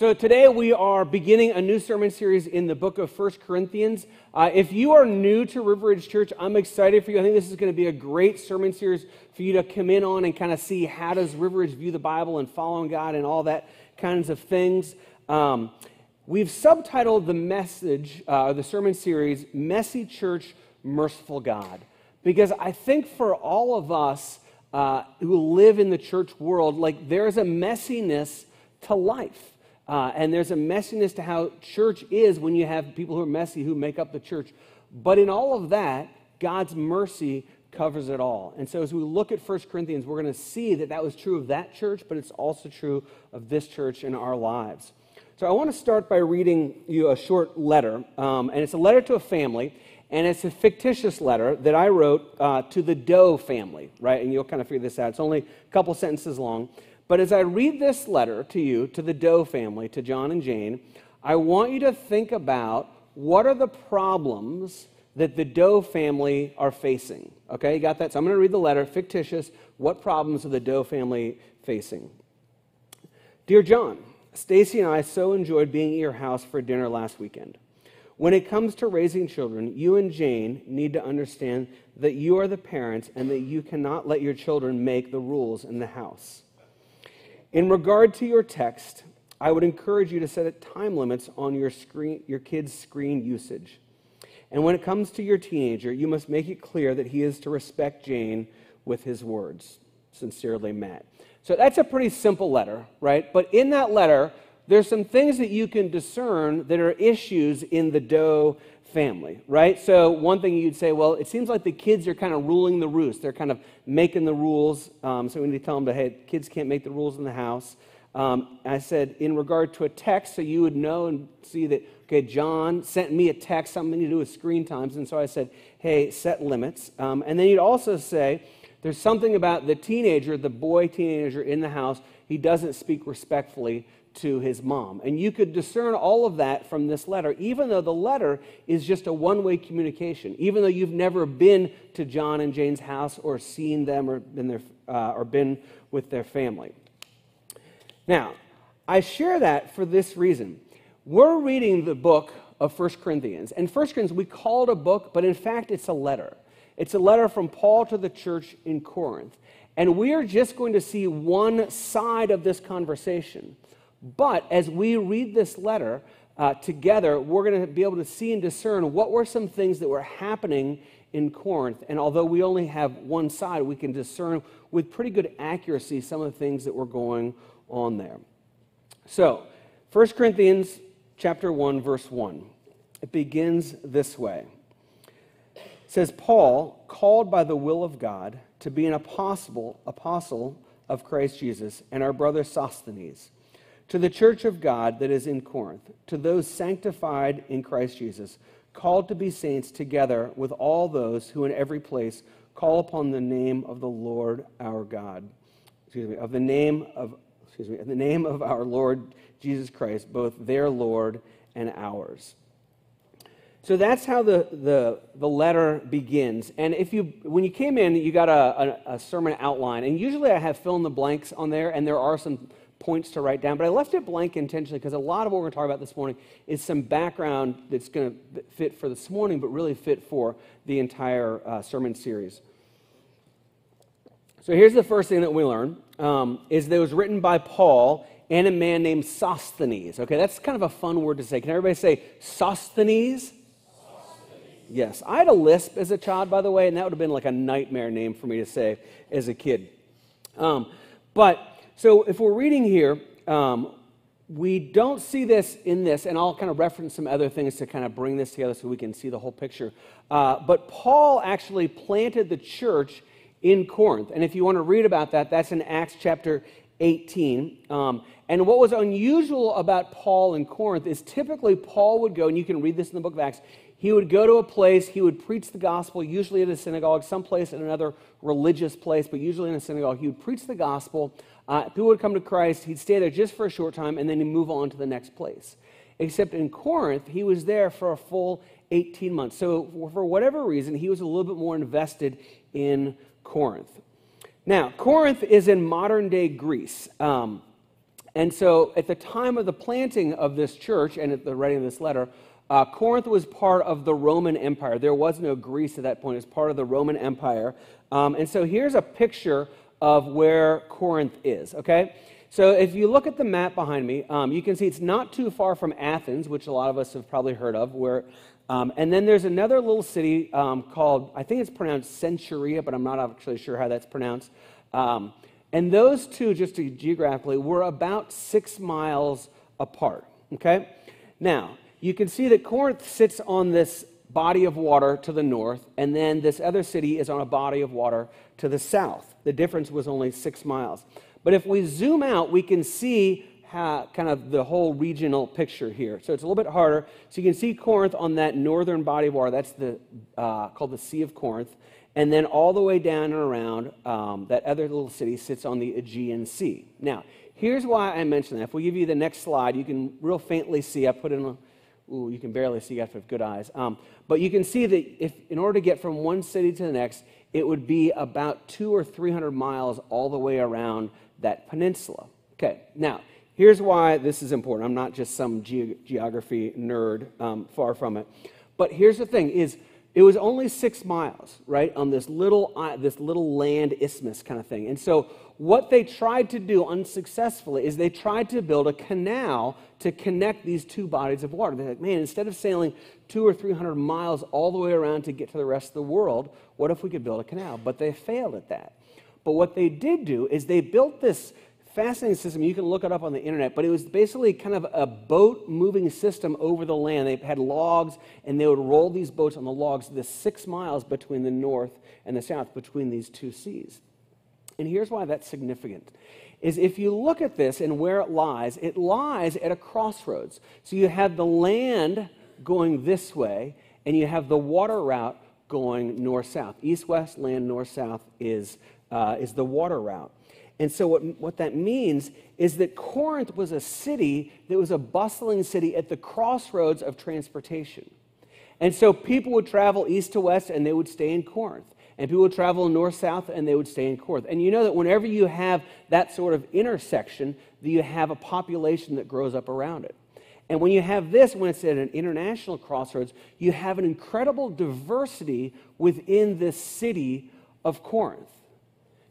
So today we are beginning a new sermon series in the book of First Corinthians. Uh, if you are new to River Ridge Church, I'm excited for you. I think this is going to be a great sermon series for you to come in on and kind of see how does River Ridge view the Bible and following God and all that kinds of things. Um, we've subtitled the message, uh, the sermon series, Messy Church, Merciful God. Because I think for all of us uh, who live in the church world, like there's a messiness to life. Uh, and there's a messiness to how church is when you have people who are messy who make up the church. But in all of that, God's mercy covers it all. And so as we look at 1 Corinthians, we're going to see that that was true of that church, but it's also true of this church in our lives. So I want to start by reading you a short letter. Um, and it's a letter to a family. And it's a fictitious letter that I wrote uh, to the Doe family, right? And you'll kind of figure this out. It's only a couple sentences long. But as I read this letter to you, to the Doe family, to John and Jane, I want you to think about what are the problems that the Doe family are facing. Okay, you got that? So I'm going to read the letter, fictitious. What problems are the Doe family facing? Dear John, Stacy and I so enjoyed being at your house for dinner last weekend. When it comes to raising children, you and Jane need to understand that you are the parents and that you cannot let your children make the rules in the house. In regard to your text, I would encourage you to set time limits on your, screen, your kid's screen usage. And when it comes to your teenager, you must make it clear that he is to respect Jane with his words. Sincerely, Matt. So that's a pretty simple letter, right? But in that letter, there's some things that you can discern that are issues in the Doe family, right? So, one thing you'd say, well, it seems like the kids are kind of ruling the roost. They're kind of making the rules. Um, so, we need to tell them that, hey, kids can't make the rules in the house. Um, I said, in regard to a text, so you would know and see that, okay, John sent me a text, something to do with screen times. And so I said, hey, set limits. Um, and then you'd also say, there's something about the teenager, the boy teenager in the house, he doesn't speak respectfully to his mom. And you could discern all of that from this letter, even though the letter is just a one way communication, even though you've never been to John and Jane's house or seen them or been, there, uh, or been with their family. Now, I share that for this reason. We're reading the book of 1 Corinthians. And 1 Corinthians, we call it a book, but in fact, it's a letter. It's a letter from Paul to the church in Corinth. And we are just going to see one side of this conversation. But as we read this letter uh, together, we're going to be able to see and discern what were some things that were happening in Corinth. And although we only have one side, we can discern with pretty good accuracy some of the things that were going on there. So, 1 Corinthians chapter 1 verse 1. It begins this way. It says Paul, called by the will of God to be an apostle, apostle of Christ Jesus, and our brother Sosthenes to the church of God that is in Corinth, to those sanctified in Christ Jesus, called to be saints together with all those who in every place call upon the name of the Lord our God. Excuse me, of the name of excuse me, in the name of our Lord Jesus Christ, both their Lord and ours. So that's how the, the, the letter begins. And if you, when you came in, you got a, a, a sermon outline. And usually I have fill in the blanks on there, and there are some points to write down, but I left it blank intentionally because a lot of what we're going to talk about this morning is some background that's going to fit for this morning, but really fit for the entire uh, sermon series. So here's the first thing that we learn um, is that it was written by Paul and a man named Sosthenes. Okay, that's kind of a fun word to say. Can everybody say Sosthenes? Yes, I had a lisp as a child, by the way, and that would have been like a nightmare name for me to say as a kid. Um, but so if we're reading here, um, we don't see this in this, and I'll kind of reference some other things to kind of bring this together so we can see the whole picture. Uh, but Paul actually planted the church in Corinth. And if you want to read about that, that's in Acts chapter 18. Um, and what was unusual about Paul in Corinth is typically Paul would go, and you can read this in the book of Acts, he would go to a place, he would preach the gospel, usually at a synagogue, someplace in another religious place, but usually in a synagogue. He would preach the gospel. Uh, people would come to Christ. He'd stay there just for a short time, and then he'd move on to the next place. Except in Corinth, he was there for a full 18 months. So, for whatever reason, he was a little bit more invested in Corinth. Now, Corinth is in modern day Greece. Um, And so at the time of the planting of this church and at the writing of this letter, uh, Corinth was part of the Roman Empire. There was no Greece at that point, it was part of the Roman Empire. Um, and so here's a picture of where Corinth is, okay? So if you look at the map behind me, um, you can see it's not too far from Athens, which a lot of us have probably heard of. Where, um, and then there's another little city um, called, I think it's pronounced Cenchrea, but I'm not actually sure how that's pronounced. Um, and those two, just to, geographically, were about six miles apart. Okay? Now, you can see that Corinth sits on this body of water to the north, and then this other city is on a body of water to the south. The difference was only six miles. But if we zoom out, we can see how, kind of the whole regional picture here. So it's a little bit harder. So you can see Corinth on that northern body of water. That's the, uh, called the Sea of Corinth. And then all the way down and around, um, that other little city sits on the Aegean Sea. Now, here's why I mentioned that. If we give you the next slide, you can real faintly see, I put in a Ooh, you can barely see. You have to have good eyes. Um, but you can see that if, in order to get from one city to the next, it would be about two or three hundred miles all the way around that peninsula. Okay, now here's why this is important. I'm not just some ge- geography nerd, um, far from it. But here's the thing: is it was only six miles, right, on this little uh, this little land isthmus kind of thing. And so what they tried to do unsuccessfully is they tried to build a canal to connect these two bodies of water. They're like, man, instead of sailing two or three hundred miles all the way around to get to the rest of the world, what if we could build a canal? But they failed at that. But what they did do is they built this fascinating system. You can look it up on the internet, but it was basically kind of a boat moving system over the land. They had logs, and they would roll these boats on the logs the six miles between the north and the south, between these two seas. And here's why that's significant is if you look at this and where it lies, it lies at a crossroads. So you have the land going this way, and you have the water route going north south. East west, land north south is, uh, is the water route. And so, what, what that means is that Corinth was a city that was a bustling city at the crossroads of transportation. And so, people would travel east to west and they would stay in Corinth and people would travel north south and they would stay in Corinth. And you know that whenever you have that sort of intersection, that you have a population that grows up around it. And when you have this, when it's at an international crossroads, you have an incredible diversity within this city of Corinth.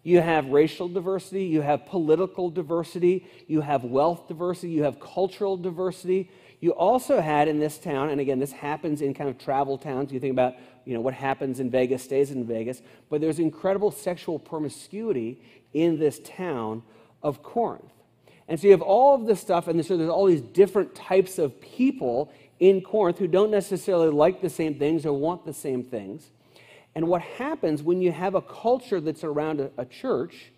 You have racial diversity, you have political diversity, you have wealth diversity, you have cultural diversity. You also had in this town, and again, this happens in kind of travel towns. You think about you know, what happens in Vegas stays in Vegas. But there's incredible sexual promiscuity in this town of Corinth. And so you have all of this stuff, and so there's all these different types of people in Corinth who don't necessarily like the same things or want the same things. And what happens when you have a culture that's around a, a church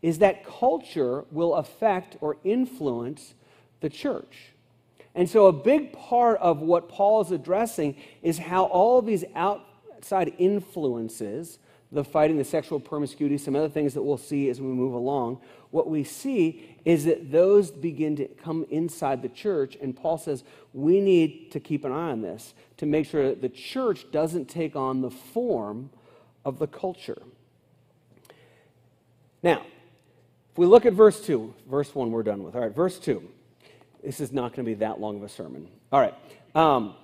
is that culture will affect or influence the church. And so, a big part of what Paul is addressing is how all of these outside influences, the fighting, the sexual promiscuity, some other things that we'll see as we move along, what we see is that those begin to come inside the church. And Paul says we need to keep an eye on this to make sure that the church doesn't take on the form of the culture. Now, if we look at verse 2, verse 1 we're done with. All right, verse 2. This is not going to be that long of a sermon. All right. Um,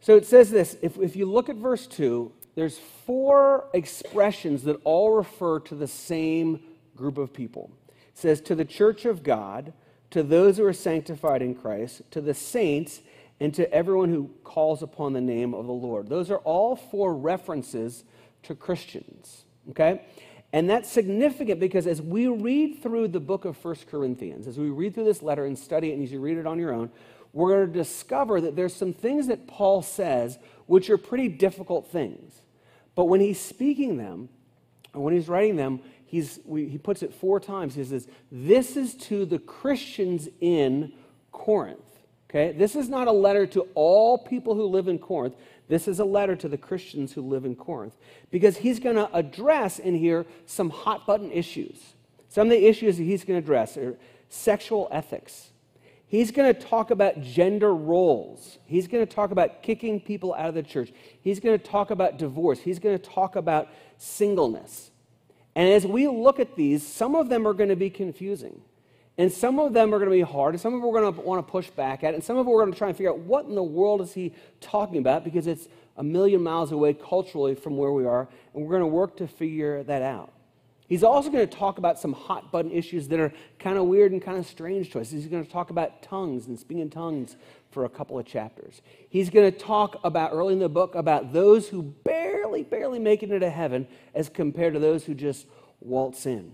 so it says this if, if you look at verse 2, there's four expressions that all refer to the same group of people. Says, To the church of God, to those who are sanctified in Christ, to the saints, and to everyone who calls upon the name of the Lord. Those are all four references to Christians. Okay? And that's significant because as we read through the book of First Corinthians, as we read through this letter and study it, and as you read it on your own, we're going to discover that there's some things that Paul says which are pretty difficult things. But when he's speaking them, and when he's writing them, he's, we, he puts it four times. He says, This is to the Christians in Corinth. Okay? This is not a letter to all people who live in Corinth. This is a letter to the Christians who live in Corinth because he's going to address in here some hot button issues. Some of the issues that he's going to address are sexual ethics. He's going to talk about gender roles. He's going to talk about kicking people out of the church. He's going to talk about divorce. He's going to talk about singleness. And as we look at these, some of them are going to be confusing. And some of them are going to be hard, and some of them we're going to want to push back at, and some of them we're going to try and figure out what in the world is he talking about because it's a million miles away culturally from where we are, and we're going to work to figure that out. He's also going to talk about some hot button issues that are kind of weird and kind of strange to us. He's going to talk about tongues and speaking in tongues for a couple of chapters. He's going to talk about early in the book about those who barely, barely make it into heaven as compared to those who just waltz in.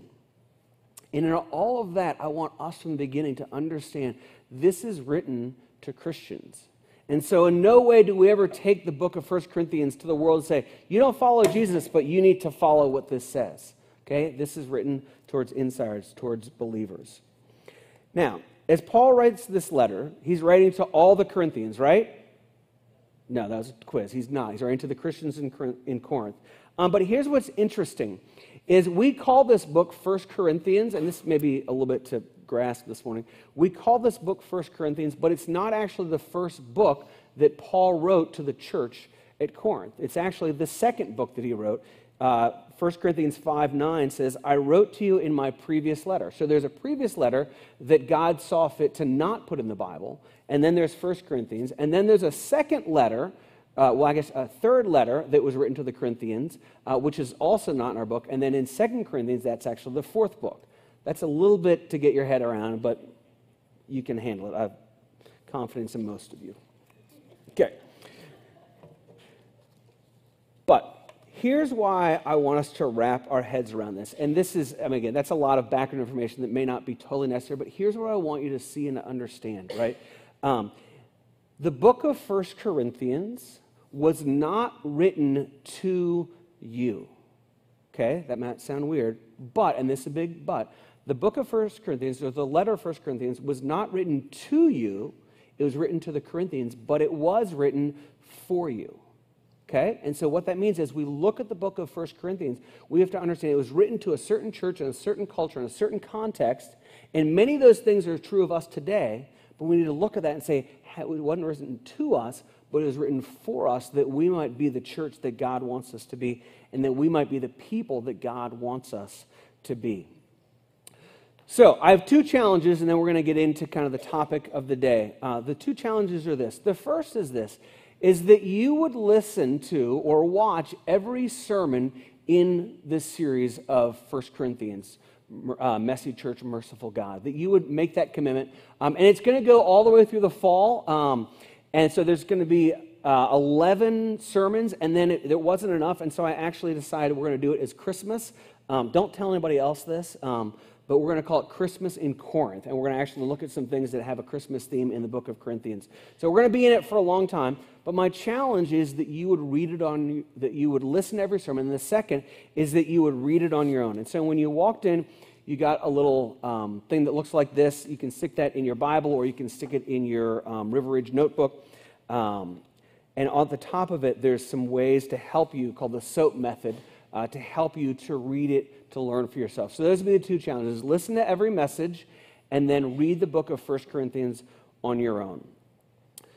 And in all of that, I want us from the beginning to understand this is written to Christians. And so, in no way do we ever take the book of 1 Corinthians to the world and say, you don't follow Jesus, but you need to follow what this says. Okay? This is written towards insiders, towards believers. Now, as Paul writes this letter, he's writing to all the Corinthians, right? No, that was a quiz. He's not. He's writing to the Christians in, in Corinth. Um, but here's what's interesting is we call this book First Corinthians, and this may be a little bit to grasp this morning. We call this book First Corinthians, but it's not actually the first book that Paul wrote to the church at Corinth. It's actually the second book that he wrote. Uh, 1 Corinthians 5 9 says, I wrote to you in my previous letter. So there's a previous letter that God saw fit to not put in the Bible. And then there's 1 Corinthians. And then there's a second letter, uh, well, I guess a third letter that was written to the Corinthians, uh, which is also not in our book. And then in 2 Corinthians, that's actually the fourth book. That's a little bit to get your head around, but you can handle it. I have confidence in most of you. Okay. But here's why I want us to wrap our heads around this. And this is, I mean, again, that's a lot of background information that may not be totally necessary, but here's what I want you to see and understand, right? Um, the book of First Corinthians was not written to you. Okay, that might sound weird, but, and this is a big but, the book of First Corinthians, or the letter of First Corinthians, was not written to you, it was written to the Corinthians, but it was written for you. Okay? And so what that means is we look at the book of First Corinthians, we have to understand it was written to a certain church in a certain culture, in a certain context, and many of those things are true of us today, but we need to look at that and say, it wasn't written to us, but it was written for us that we might be the church that God wants us to be, and that we might be the people that God wants us to be. So, I have two challenges, and then we're going to get into kind of the topic of the day. Uh, the two challenges are this. The first is this is that you would listen to or watch every sermon in this series of First Corinthians. Uh, messy church, merciful God, that you would make that commitment. Um, and it's going to go all the way through the fall. Um, and so there's going to be uh, 11 sermons, and then it, it, wasn't enough. And so I actually decided we're going to do it as Christmas. Um, don't tell anybody else this. Um, but we're going to call it Christmas in Corinth. And we're going to actually look at some things that have a Christmas theme in the book of Corinthians. So we're going to be in it for a long time. But my challenge is that you would read it on, that you would listen to every sermon. And the second is that you would read it on your own. And so when you walked in, you got a little um, thing that looks like this. You can stick that in your Bible or you can stick it in your um, River Ridge notebook. Um, and on the top of it, there's some ways to help you called the SOAP method uh, to help you to read it, to learn for yourself. So those would be the two challenges. Listen to every message and then read the book of 1 Corinthians on your own.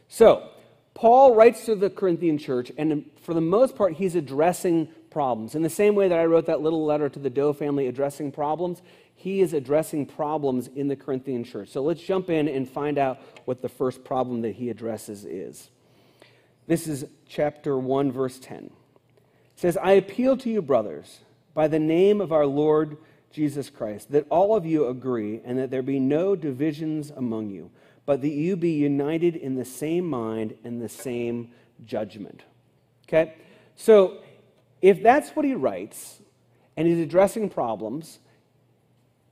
So, Paul writes to the Corinthian church, and for the most part, he's addressing problems. In the same way that I wrote that little letter to the Doe family addressing problems, he is addressing problems in the Corinthian church. So let's jump in and find out what the first problem that he addresses is. This is chapter 1, verse 10 It says, I appeal to you, brothers, by the name of our Lord Jesus Christ, that all of you agree and that there be no divisions among you, but that you be united in the same mind and the same judgment. Okay? So, if that's what he writes, and he's addressing problems,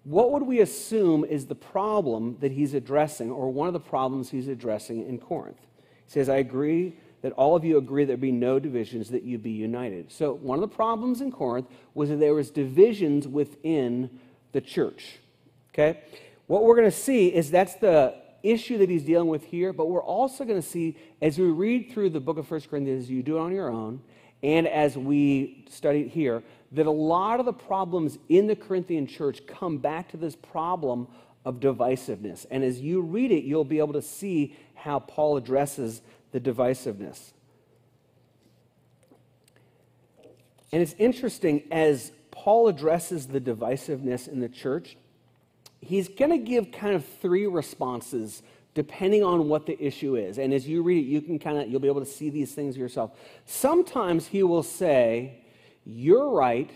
what would we assume is the problem that he's addressing, or one of the problems he's addressing in Corinth? He says, I agree that all of you agree there be no divisions, that you be united. So, one of the problems in Corinth was that there was divisions within the church. Okay? What we're going to see is that's the issue that he's dealing with here, but we're also going to see as we read through the book of 1 Corinthians, you do it on your own, and as we study it here, that a lot of the problems in the Corinthian church come back to this problem of divisiveness. And as you read it, you'll be able to see how Paul addresses the divisiveness. And it's interesting as Paul addresses the divisiveness in the church, he's going to give kind of three responses depending on what the issue is. And as you read it, you can kind of you'll be able to see these things yourself. Sometimes he will say, "You're right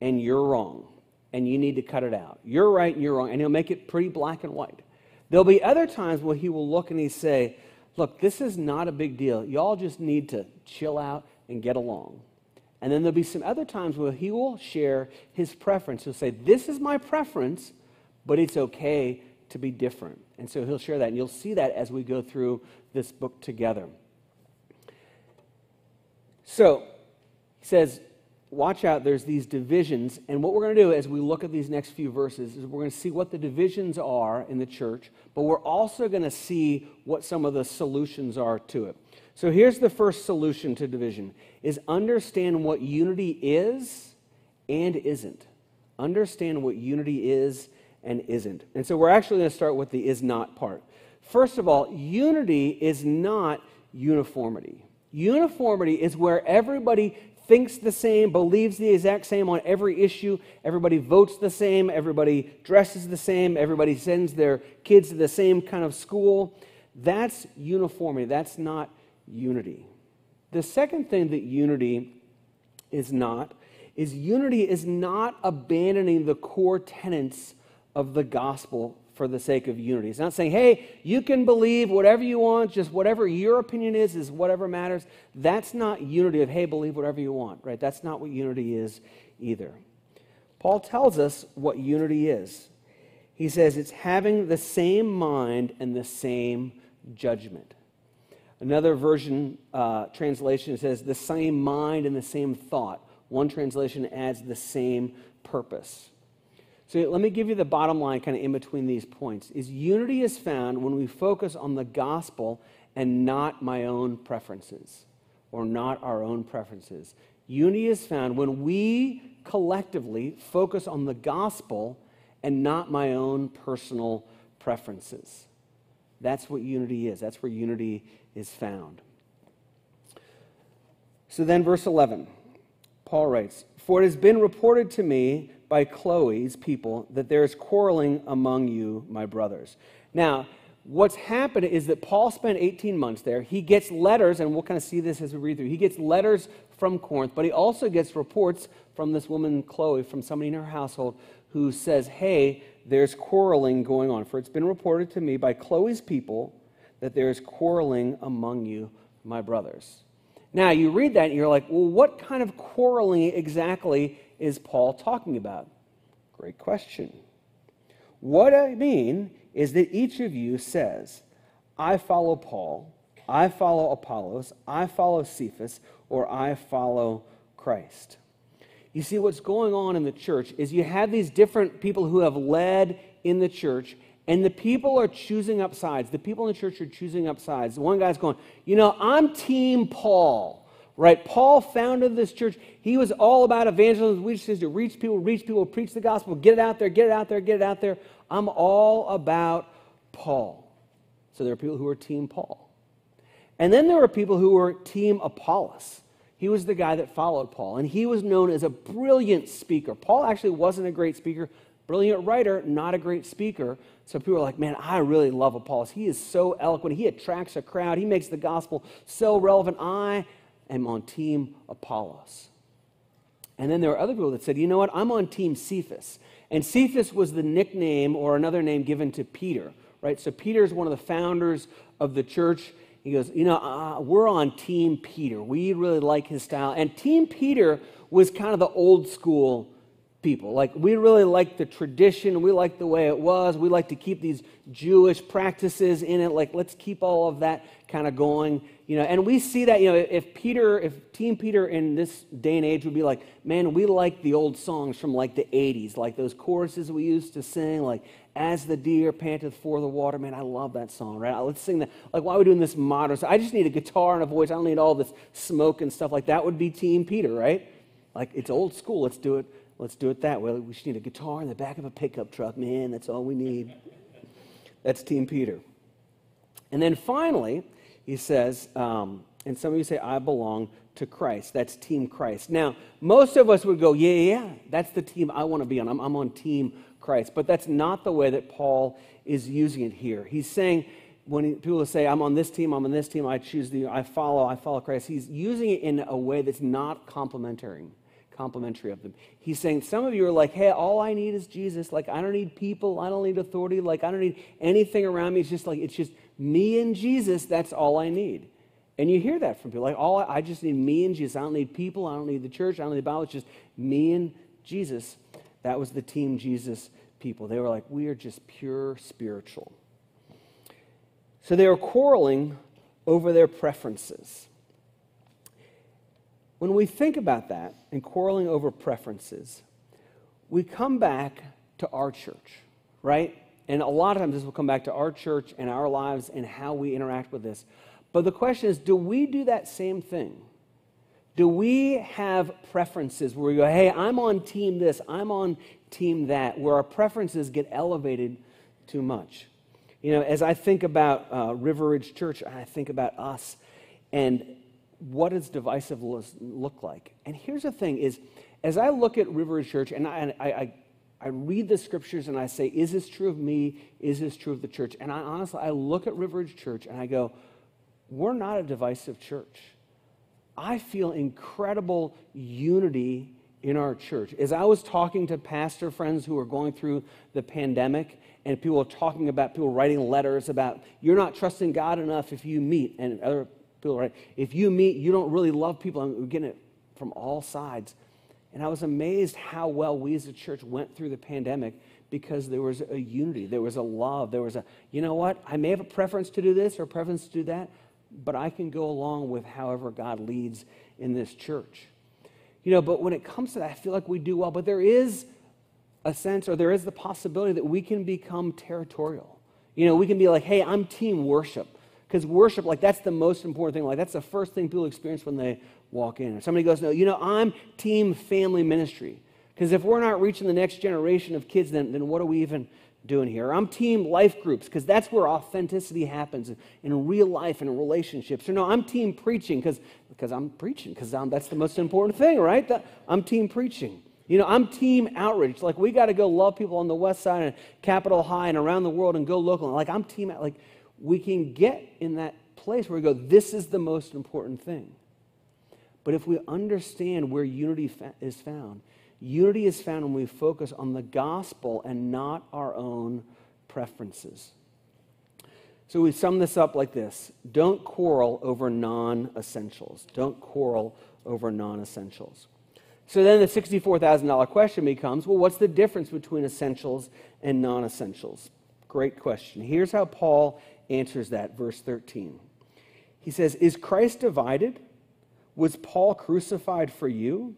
and you're wrong, and you need to cut it out. You're right and you're wrong." And he'll make it pretty black and white. There'll be other times where he will look and he say, "Look, this is not a big deal. Y'all just need to chill out and get along." And then there'll be some other times where he will share his preference. He'll say, This is my preference, but it's okay to be different. And so he'll share that. And you'll see that as we go through this book together. So he says, Watch out, there's these divisions. And what we're going to do as we look at these next few verses is we're going to see what the divisions are in the church, but we're also going to see what some of the solutions are to it. So here's the first solution to division is understand what unity is and isn't. Understand what unity is and isn't. And so we're actually going to start with the is not part. First of all, unity is not uniformity. Uniformity is where everybody thinks the same, believes the exact same on every issue. Everybody votes the same. Everybody dresses the same. Everybody sends their kids to the same kind of school. That's uniformity. That's not unity. The second thing that unity is not is unity is not abandoning the core tenets of the gospel for the sake of unity. It's not saying, hey, you can believe whatever you want, just whatever your opinion is, is whatever matters. That's not unity of, hey, believe whatever you want, right? That's not what unity is either. Paul tells us what unity is. He says it's having the same mind and the same judgment. Another version, uh, translation says the same mind and the same thought. One translation adds the same purpose. So let me give you the bottom line kind of in between these points is unity is found when we focus on the gospel and not my own preferences or not our own preferences. Unity is found when we collectively focus on the gospel and not my own personal preferences. That's what unity is. That's where unity is found. So then, verse 11, Paul writes, For it has been reported to me by Chloe's people that there is quarreling among you, my brothers. Now, what's happened is that Paul spent 18 months there. He gets letters, and we'll kind of see this as we read through. He gets letters from Corinth, but he also gets reports from this woman, Chloe, from somebody in her household who says, Hey, there's quarreling going on. For it's been reported to me by Chloe's people that there is quarreling among you, my brothers. Now, you read that and you're like, well, what kind of quarreling exactly is Paul talking about? Great question. What I mean is that each of you says, I follow Paul, I follow Apollos, I follow Cephas, or I follow Christ. You see, what's going on in the church is you have these different people who have led in the church, and the people are choosing up sides. The people in the church are choosing up sides. One guy's going, you know, I'm Team Paul, right? Paul founded this church. He was all about evangelism. We just to reach people, reach people, preach the gospel, get it out there, get it out there, get it out there. I'm all about Paul. So there are people who are Team Paul. And then there are people who are Team Apollos. He was the guy that followed Paul, and he was known as a brilliant speaker. Paul actually wasn't a great speaker, brilliant writer, not a great speaker. So people are like, man, I really love Apollos. He is so eloquent. He attracts a crowd. He makes the gospel so relevant. I am on team Apollos. And then there were other people that said, you know what? I'm on team Cephas. And Cephas was the nickname or another name given to Peter, right? So Peter is one of the founders of the church. He goes, you know, uh, we're on team Peter. We really like his style. And team Peter was kind of the old school people. Like, we really like the tradition. We like the way it was. We like to keep these Jewish practices in it. Like, let's keep all of that kind of going. You know, and we see that, you know, if Peter, if Team Peter in this day and age would be like, man, we like the old songs from like the 80s, like those choruses we used to sing, like, as the deer panteth for the water. Man, I love that song, right? Let's sing that. Like, why are we doing this modern? I just need a guitar and a voice. I don't need all this smoke and stuff like that. Would be Team Peter, right? Like, it's old school. Let's do it Let's do it that way. We just need a guitar in the back of a pickup truck, man. That's all we need. That's Team Peter. And then finally, he says, um, and some of you say, I belong to Christ. That's Team Christ. Now, most of us would go, yeah, yeah, that's the team I want to be on. I'm, I'm on Team Christ. But that's not the way that Paul is using it here. He's saying, when he, people say, I'm on this team, I'm on this team, I choose the, I follow, I follow Christ, he's using it in a way that's not complimentary, complimentary of them. He's saying, some of you are like, hey, all I need is Jesus. Like, I don't need people, I don't need authority, like, I don't need anything around me. It's just like, it's just me and Jesus, that's all I need. And you hear that from people, like, all I, I just need me and Jesus. I don't need people, I don't need the church, I don't need the Bible, it's just me and Jesus. That was the team Jesus people. They were like, we are just pure spiritual. So they were quarreling over their preferences. When we think about that and quarreling over preferences, we come back to our church, right? And a lot of times this will come back to our church and our lives and how we interact with this. But the question is do we do that same thing? Do we have preferences where we go, hey, I'm on team this, I'm on team that, where our preferences get elevated too much? You know, as I think about uh, River Ridge Church, I think about us and what does divisive look like? And here's the thing is, as I look at River Ridge Church and I, I, I, read the scriptures and I say, is this true of me? Is this true of the church? And I honestly, I look at River Ridge Church and I go, we're not a divisive church. I feel incredible unity in our church. As I was talking to pastor friends who were going through the pandemic, and people were talking about people writing letters about you're not trusting God enough if you meet, and other people write, if you meet, you don't really love people. I'm getting it from all sides. And I was amazed how well we as a church went through the pandemic because there was a unity, there was a love, there was a, you know what, I may have a preference to do this or a preference to do that, but I can go along with however God leads in this church. You know, but when it comes to that, I feel like we do well. But there is a sense, or there is the possibility that we can become territorial. You know, we can be like, hey, I'm team worship. Because worship, like, that's the most important thing. Like, that's the first thing people experience when they walk in. Somebody goes, no, you know, I'm team family ministry. Because if we're not reaching the next generation of kids, then, then what are we even doing here? I'm team life groups because that's where authenticity happens in, real life and relationships. Or no, I'm team preaching because I'm preaching because that's the most important thing, right? I'm team preaching. You know, I'm team outreach. Like we got to go love people on the west side and Capitol High and around the world and go local. Like I'm team like we can get in that place where we go this is the most important thing. But if we understand where unity fa- is found, Unity is found when we focus on the gospel and not our own preferences. So we sum this up like this Don't quarrel over non essentials. Don't quarrel over non essentials. So then the $64,000 question becomes well, what's the difference between essentials and non essentials? Great question. Here's how Paul answers that, verse 13. He says, Is Christ divided? Was Paul crucified for you?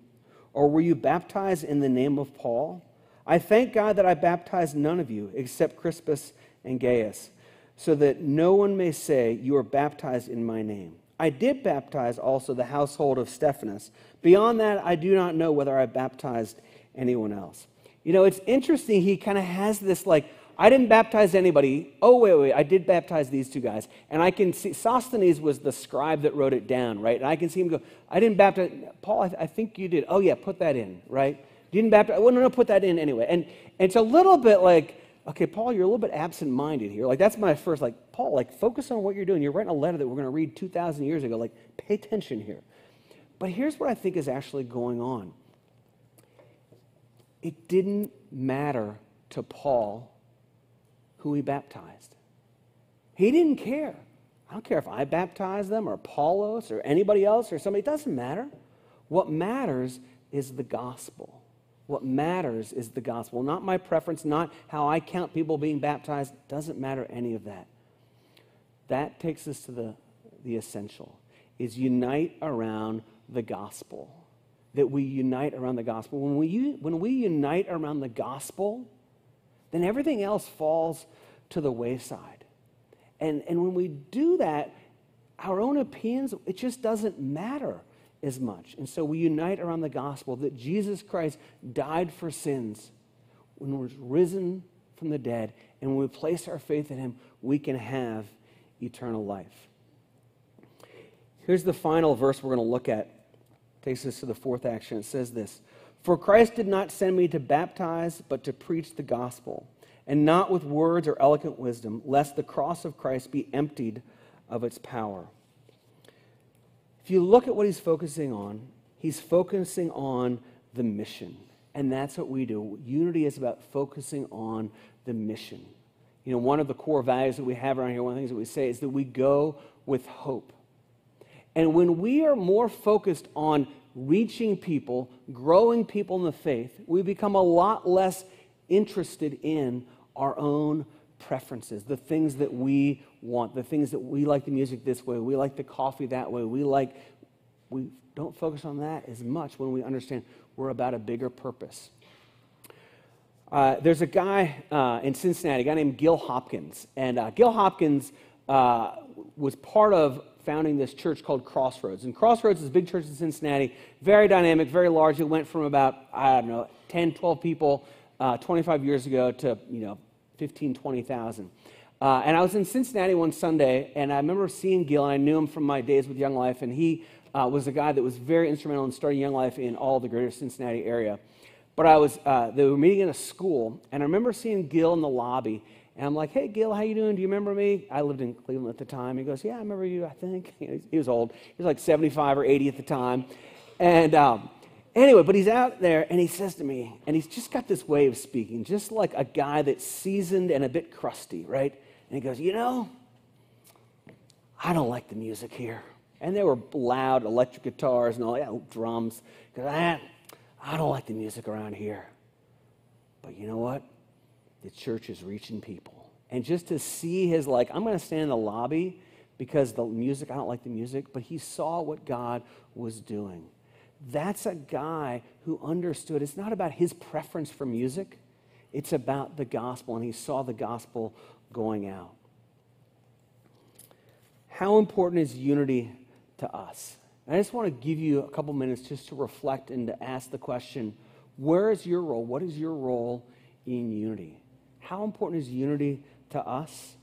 Or were you baptized in the name of Paul? I thank God that I baptized none of you except Crispus and Gaius, so that no one may say, You are baptized in my name. I did baptize also the household of Stephanas. Beyond that, I do not know whether I baptized anyone else. You know, it's interesting. He kind of has this like I didn't baptize anybody. Oh, wait, wait, I did baptize these two guys. And I can see, Sosthenes was the scribe that wrote it down, right? And I can see him go, I didn't baptize, Paul, I, th- I think you did. Oh, yeah, put that in, right? Didn't baptize, well, no, no, put that in anyway. And, and it's a little bit like, okay, Paul, you're a little bit absent minded here. Like, that's my first, like, Paul, like, focus on what you're doing. You're writing a letter that we're going to read 2,000 years ago. Like, pay attention here. But here's what I think is actually going on it didn't matter to Paul who he baptized. He didn't care. I don't care if I baptize them or Apollos or anybody else or somebody. It doesn't matter. What matters is the gospel. What matters is the gospel. Not my preference, not how I count people being baptized. Doesn't matter any of that. That takes us to the, the essential is unite around the gospel. That we unite around the gospel. When we, when we unite around the gospel, then everything else falls to the wayside. And, and when we do that, our own opinions, it just doesn't matter as much. And so we unite around the gospel that Jesus Christ died for sins when we're risen from the dead, and when we place our faith in him, we can have eternal life. Here's the final verse we're going to look at takes us to the fourth action. It says this For Christ did not send me to baptize, but to preach the gospel, and not with words or eloquent wisdom, lest the cross of Christ be emptied of its power. If you look at what he's focusing on, he's focusing on the mission. And that's what we do. Unity is about focusing on the mission. You know, one of the core values that we have around here, one of the things that we say is that we go with hope. And when we are more focused on reaching people, growing people in the faith, we become a lot less interested in our own preferences, the things that we want, the things that we like the music this way, we like the coffee that way, we like, we don't focus on that as much when we understand we're about a bigger purpose. Uh, there's a guy uh, in Cincinnati, a guy named Gil Hopkins. And uh, Gil Hopkins uh, was part of founding this church called Crossroads. And Crossroads is a big church in Cincinnati, very dynamic, very large. It went from about, I don't know, 10, 12 people uh, 25 years ago to, you know, 15, 20,000. Uh, and I was in Cincinnati one Sunday, and I remember seeing Gil, and I knew him from my days with Young Life, and he was a guy that was very instrumental in starting Young Life in all the greater Cincinnati area. But I was, uh, they were meeting in a school, and I remember seeing Gil in the lobby. And I'm like, hey, Gil, how you doing? Do you remember me? I lived in Cleveland at the time. He goes, yeah, I remember you, I think. he was old. He was like 75 or 80 at the time. And um, anyway, but he's out there, and he says to me, and he's just got this way of speaking, just like a guy that's seasoned and a bit crusty, right? And he goes, you know, I don't like the music here. And there were loud electric guitars and all that, drums. Because I, I don't like the music around here. But you know what? The church is reaching people. And just to see his, like, I'm going to stand in the lobby because the music, I don't like the music, but he saw what God was doing. That's a guy who understood it's not about his preference for music, it's about the gospel, and he saw the gospel going out. How important is unity to us? And I just want to give you a couple minutes just to reflect and to ask the question where is your role? What is your role in unity? How important is unity to us?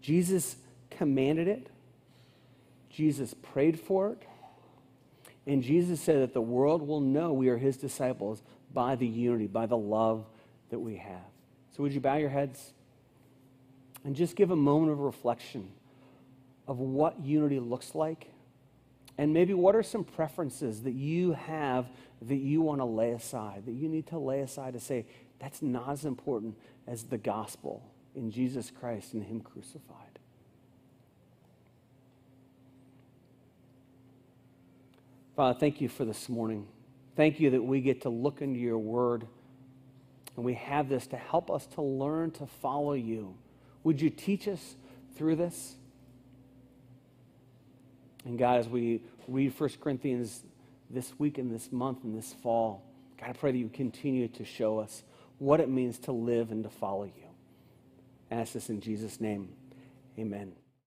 Jesus commanded it, Jesus prayed for it, and Jesus said that the world will know we are his disciples by the unity, by the love that we have. So, would you bow your heads and just give a moment of reflection of what unity looks like? And maybe what are some preferences that you have that you want to lay aside, that you need to lay aside to say, that's not as important as the gospel in Jesus Christ and Him crucified? Father, thank you for this morning. Thank you that we get to look into your word and we have this to help us to learn to follow you. Would you teach us through this? And God, as we read 1 Corinthians this week and this month and this fall, God, I pray that you continue to show us what it means to live and to follow you. I ask this in Jesus' name. Amen.